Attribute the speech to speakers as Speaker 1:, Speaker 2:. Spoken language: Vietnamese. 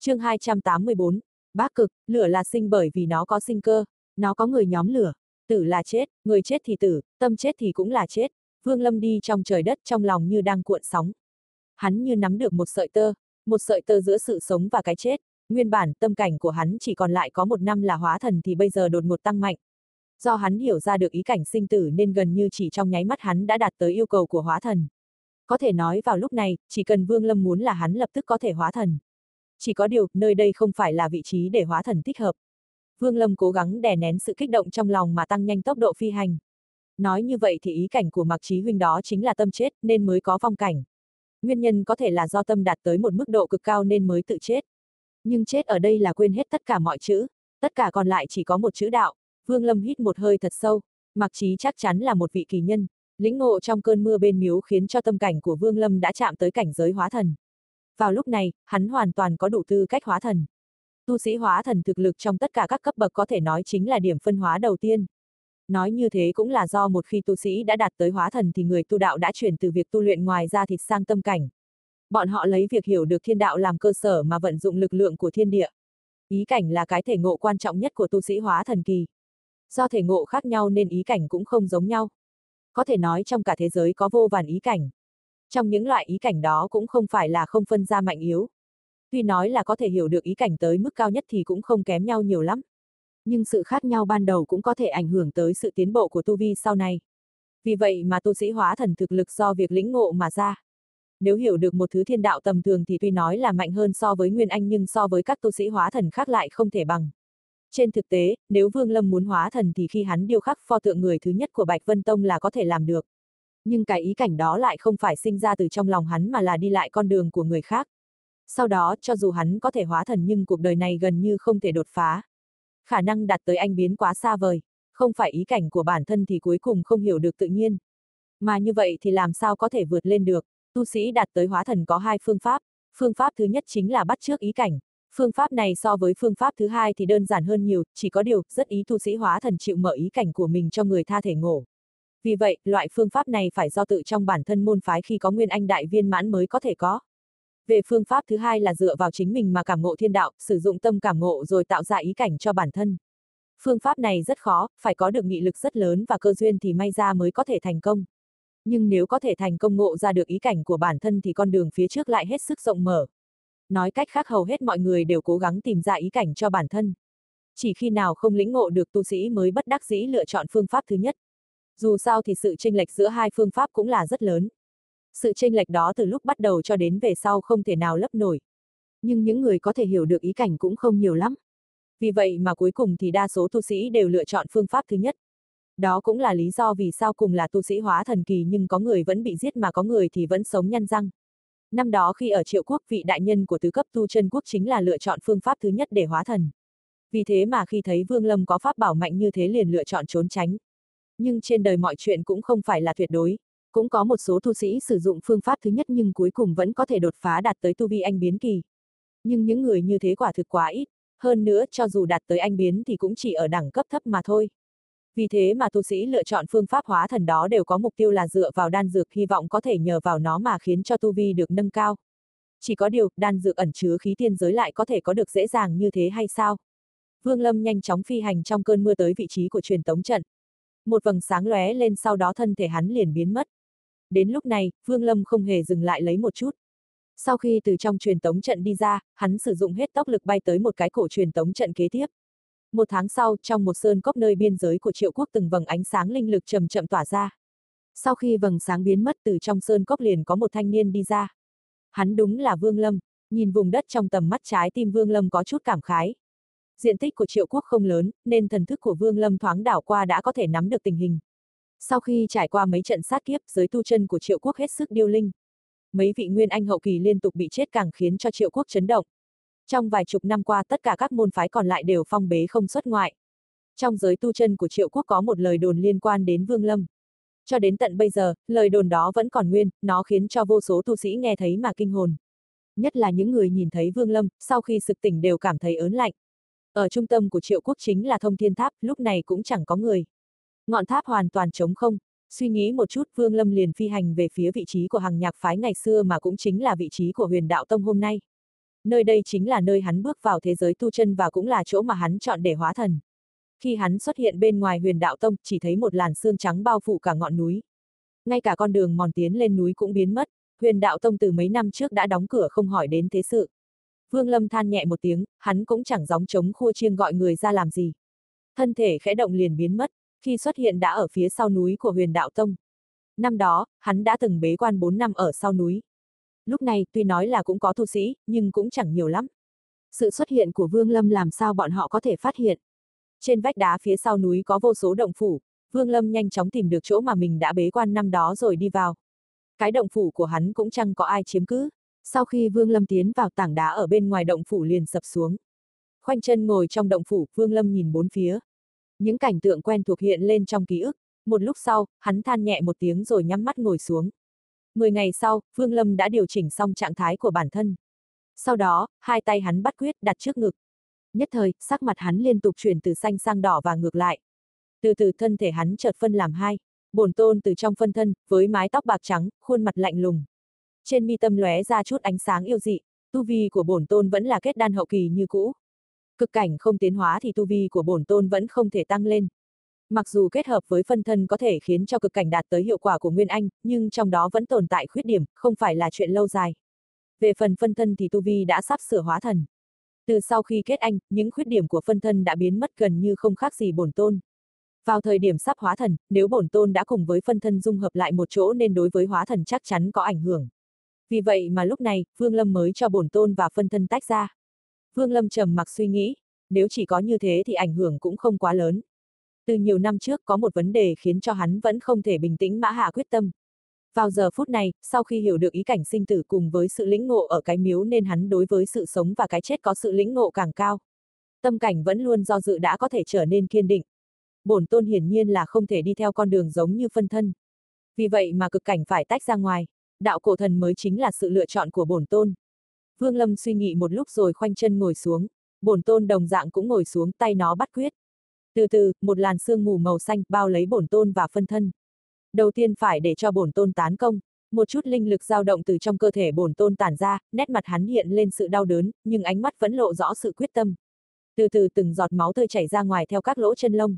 Speaker 1: chương 284, bác cực, lửa là sinh bởi vì nó có sinh cơ, nó có người nhóm lửa, tử là chết, người chết thì tử, tâm chết thì cũng là chết, Vương Lâm đi trong trời đất trong lòng như đang cuộn sóng. Hắn như nắm được một sợi tơ, một sợi tơ giữa sự sống và cái chết, nguyên bản tâm cảnh của hắn chỉ còn lại có một năm là hóa thần thì bây giờ đột ngột tăng mạnh. Do hắn hiểu ra được ý cảnh sinh tử nên gần như chỉ trong nháy mắt hắn đã đạt tới yêu cầu của hóa thần. Có thể nói vào lúc này, chỉ cần Vương Lâm muốn là hắn lập tức có thể hóa thần. Chỉ có điều, nơi đây không phải là vị trí để hóa thần thích hợp. Vương Lâm cố gắng đè nén sự kích động trong lòng mà tăng nhanh tốc độ phi hành. Nói như vậy thì ý cảnh của Mạc Chí Huynh đó chính là tâm chết nên mới có phong cảnh. Nguyên nhân có thể là do tâm đạt tới một mức độ cực cao nên mới tự chết. Nhưng chết ở đây là quên hết tất cả mọi chữ, tất cả còn lại chỉ có một chữ đạo. Vương Lâm hít một hơi thật sâu, Mạc Chí chắc chắn là một vị kỳ nhân, lĩnh ngộ trong cơn mưa bên miếu khiến cho tâm cảnh của Vương Lâm đã chạm tới cảnh giới hóa thần. Vào lúc này, hắn hoàn toàn có đủ tư cách hóa thần. Tu sĩ hóa thần thực lực trong tất cả các cấp bậc có thể nói chính là điểm phân hóa đầu tiên. Nói như thế cũng là do một khi tu sĩ đã đạt tới hóa thần thì người tu đạo đã chuyển từ việc tu luyện ngoài ra thịt sang tâm cảnh. Bọn họ lấy việc hiểu được thiên đạo làm cơ sở mà vận dụng lực lượng của thiên địa. Ý cảnh là cái thể ngộ quan trọng nhất của tu sĩ hóa thần kỳ. Do thể ngộ khác nhau nên ý cảnh cũng không giống nhau. Có thể nói trong cả thế giới có vô vàn ý cảnh. Trong những loại ý cảnh đó cũng không phải là không phân ra mạnh yếu. Tuy nói là có thể hiểu được ý cảnh tới mức cao nhất thì cũng không kém nhau nhiều lắm. Nhưng sự khác nhau ban đầu cũng có thể ảnh hưởng tới sự tiến bộ của tu vi sau này. Vì vậy mà tu sĩ hóa thần thực lực do việc lĩnh ngộ mà ra. Nếu hiểu được một thứ thiên đạo tầm thường thì tuy nói là mạnh hơn so với Nguyên Anh nhưng so với các tu sĩ hóa thần khác lại không thể bằng. Trên thực tế, nếu Vương Lâm muốn hóa thần thì khi hắn điêu khắc pho tượng người thứ nhất của Bạch Vân Tông là có thể làm được. Nhưng cái ý cảnh đó lại không phải sinh ra từ trong lòng hắn mà là đi lại con đường của người khác. Sau đó, cho dù hắn có thể hóa thần nhưng cuộc đời này gần như không thể đột phá. Khả năng đạt tới anh biến quá xa vời, không phải ý cảnh của bản thân thì cuối cùng không hiểu được tự nhiên. Mà như vậy thì làm sao có thể vượt lên được, tu sĩ đạt tới hóa thần có hai phương pháp, phương pháp thứ nhất chính là bắt trước ý cảnh, Phương pháp này so với phương pháp thứ hai thì đơn giản hơn nhiều, chỉ có điều, rất ý tu sĩ hóa thần chịu mở ý cảnh của mình cho người tha thể ngộ. Vì vậy, loại phương pháp này phải do tự trong bản thân môn phái khi có nguyên anh đại viên mãn mới có thể có. Về phương pháp thứ hai là dựa vào chính mình mà cảm ngộ thiên đạo, sử dụng tâm cảm ngộ rồi tạo ra ý cảnh cho bản thân. Phương pháp này rất khó, phải có được nghị lực rất lớn và cơ duyên thì may ra mới có thể thành công. Nhưng nếu có thể thành công ngộ ra được ý cảnh của bản thân thì con đường phía trước lại hết sức rộng mở nói cách khác hầu hết mọi người đều cố gắng tìm ra ý cảnh cho bản thân. Chỉ khi nào không lĩnh ngộ được tu sĩ mới bất đắc dĩ lựa chọn phương pháp thứ nhất. Dù sao thì sự chênh lệch giữa hai phương pháp cũng là rất lớn. Sự chênh lệch đó từ lúc bắt đầu cho đến về sau không thể nào lấp nổi. Nhưng những người có thể hiểu được ý cảnh cũng không nhiều lắm. Vì vậy mà cuối cùng thì đa số tu sĩ đều lựa chọn phương pháp thứ nhất. Đó cũng là lý do vì sao cùng là tu sĩ hóa thần kỳ nhưng có người vẫn bị giết mà có người thì vẫn sống nhăn răng. Năm đó khi ở triệu quốc, vị đại nhân của tứ cấp tu chân quốc chính là lựa chọn phương pháp thứ nhất để hóa thần. Vì thế mà khi thấy Vương Lâm có pháp bảo mạnh như thế liền lựa chọn trốn tránh. Nhưng trên đời mọi chuyện cũng không phải là tuyệt đối. Cũng có một số tu sĩ sử dụng phương pháp thứ nhất nhưng cuối cùng vẫn có thể đột phá đạt tới tu vi anh biến kỳ. Nhưng những người như thế quả thực quá ít. Hơn nữa, cho dù đạt tới anh biến thì cũng chỉ ở đẳng cấp thấp mà thôi. Vì thế mà tu sĩ lựa chọn phương pháp hóa thần đó đều có mục tiêu là dựa vào đan dược hy vọng có thể nhờ vào nó mà khiến cho tu vi được nâng cao. Chỉ có điều, đan dược ẩn chứa khí tiên giới lại có thể có được dễ dàng như thế hay sao? Vương Lâm nhanh chóng phi hành trong cơn mưa tới vị trí của truyền tống trận. Một vầng sáng lóe lên sau đó thân thể hắn liền biến mất. Đến lúc này, Vương Lâm không hề dừng lại lấy một chút. Sau khi từ trong truyền tống trận đi ra, hắn sử dụng hết tốc lực bay tới một cái cổ truyền tống trận kế tiếp. Một tháng sau, trong một sơn cốc nơi biên giới của triệu quốc từng vầng ánh sáng linh lực chậm chậm tỏa ra. Sau khi vầng sáng biến mất từ trong sơn cốc liền có một thanh niên đi ra. Hắn đúng là Vương Lâm, nhìn vùng đất trong tầm mắt trái tim Vương Lâm có chút cảm khái. Diện tích của triệu quốc không lớn, nên thần thức của Vương Lâm thoáng đảo qua đã có thể nắm được tình hình. Sau khi trải qua mấy trận sát kiếp, giới tu chân của triệu quốc hết sức điêu linh. Mấy vị nguyên anh hậu kỳ liên tục bị chết càng khiến cho triệu quốc chấn động. Trong vài chục năm qua tất cả các môn phái còn lại đều phong bế không xuất ngoại. Trong giới tu chân của triệu quốc có một lời đồn liên quan đến Vương Lâm. Cho đến tận bây giờ, lời đồn đó vẫn còn nguyên, nó khiến cho vô số tu sĩ nghe thấy mà kinh hồn. Nhất là những người nhìn thấy Vương Lâm, sau khi sực tỉnh đều cảm thấy ớn lạnh. Ở trung tâm của triệu quốc chính là thông thiên tháp, lúc này cũng chẳng có người. Ngọn tháp hoàn toàn trống không, suy nghĩ một chút Vương Lâm liền phi hành về phía vị trí của hàng nhạc phái ngày xưa mà cũng chính là vị trí của huyền đạo tông hôm nay. nơi đây chính là nơi hắn bước vào thế giới tu chân và cũng là chỗ mà hắn chọn để hóa thần. Khi hắn xuất hiện bên ngoài huyền đạo tông, chỉ thấy một làn sương trắng bao phủ cả ngọn núi. Ngay cả con đường mòn tiến lên núi cũng biến mất, huyền đạo tông từ mấy năm trước đã đóng cửa không hỏi đến thế sự. Vương Lâm than nhẹ một tiếng, hắn cũng chẳng gióng trống khua chiêng gọi người ra làm gì. Thân thể khẽ động liền biến mất, khi xuất hiện đã ở phía sau núi của huyền đạo tông. Năm đó, hắn đã từng bế quan 4 năm ở sau núi. Lúc này, tuy nói là cũng có tu sĩ, nhưng cũng chẳng nhiều lắm. Sự xuất hiện của Vương Lâm làm sao bọn họ có thể phát hiện. Trên vách đá phía sau núi có vô số động phủ, Vương Lâm nhanh chóng tìm được chỗ mà mình đã bế quan năm đó rồi đi vào. Cái động phủ của hắn cũng chẳng có ai chiếm cứ. Sau khi Vương Lâm tiến vào tảng đá ở bên ngoài động phủ liền sập xuống. Khoanh chân ngồi trong động phủ, Vương Lâm nhìn bốn phía. Những cảnh tượng quen thuộc hiện lên trong ký ức, một lúc sau, hắn than nhẹ một tiếng rồi nhắm mắt ngồi xuống. Mười ngày sau, Vương Lâm đã điều chỉnh xong trạng thái của bản thân. Sau đó, hai tay hắn bắt quyết đặt trước ngực. Nhất thời, sắc mặt hắn liên tục chuyển từ xanh sang đỏ và ngược lại. Từ từ thân thể hắn chợt phân làm hai, bổn tôn từ trong phân thân, với mái tóc bạc trắng, khuôn mặt lạnh lùng. Trên mi tâm lóe ra chút ánh sáng yêu dị, tu vi của bổn tôn vẫn là kết đan hậu kỳ như cũ. Cực cảnh không tiến hóa thì tu vi của bổn tôn vẫn không thể tăng lên. Mặc dù kết hợp với phân thân có thể khiến cho cực cảnh đạt tới hiệu quả của Nguyên Anh, nhưng trong đó vẫn tồn tại khuyết điểm, không phải là chuyện lâu dài. Về phần phân thân thì tu vi đã sắp sửa hóa thần. Từ sau khi kết anh, những khuyết điểm của phân thân đã biến mất gần như không khác gì bổn tôn. Vào thời điểm sắp hóa thần, nếu bổn tôn đã cùng với phân thân dung hợp lại một chỗ nên đối với hóa thần chắc chắn có ảnh hưởng. Vì vậy mà lúc này, Vương Lâm mới cho bổn tôn và phân thân tách ra. Vương Lâm trầm mặc suy nghĩ, nếu chỉ có như thế thì ảnh hưởng cũng không quá lớn. Từ nhiều năm trước có một vấn đề khiến cho hắn vẫn không thể bình tĩnh mã hạ quyết tâm. Vào giờ phút này, sau khi hiểu được ý cảnh sinh tử cùng với sự lĩnh ngộ ở cái miếu nên hắn đối với sự sống và cái chết có sự lĩnh ngộ càng cao. Tâm cảnh vẫn luôn do dự đã có thể trở nên kiên định. Bổn tôn hiển nhiên là không thể đi theo con đường giống như phân thân. Vì vậy mà cực cảnh phải tách ra ngoài. Đạo cổ thần mới chính là sự lựa chọn của bổn tôn. Vương Lâm suy nghĩ một lúc rồi khoanh chân ngồi xuống. Bổn tôn đồng dạng cũng ngồi xuống tay nó bắt quyết. Từ từ, một làn sương mù màu xanh bao lấy bổn tôn và phân thân. Đầu tiên phải để cho bổn tôn tán công, một chút linh lực dao động từ trong cơ thể bổn tôn tản ra, nét mặt hắn hiện lên sự đau đớn, nhưng ánh mắt vẫn lộ rõ sự quyết tâm. Từ từ từng giọt máu tươi chảy ra ngoài theo các lỗ chân lông.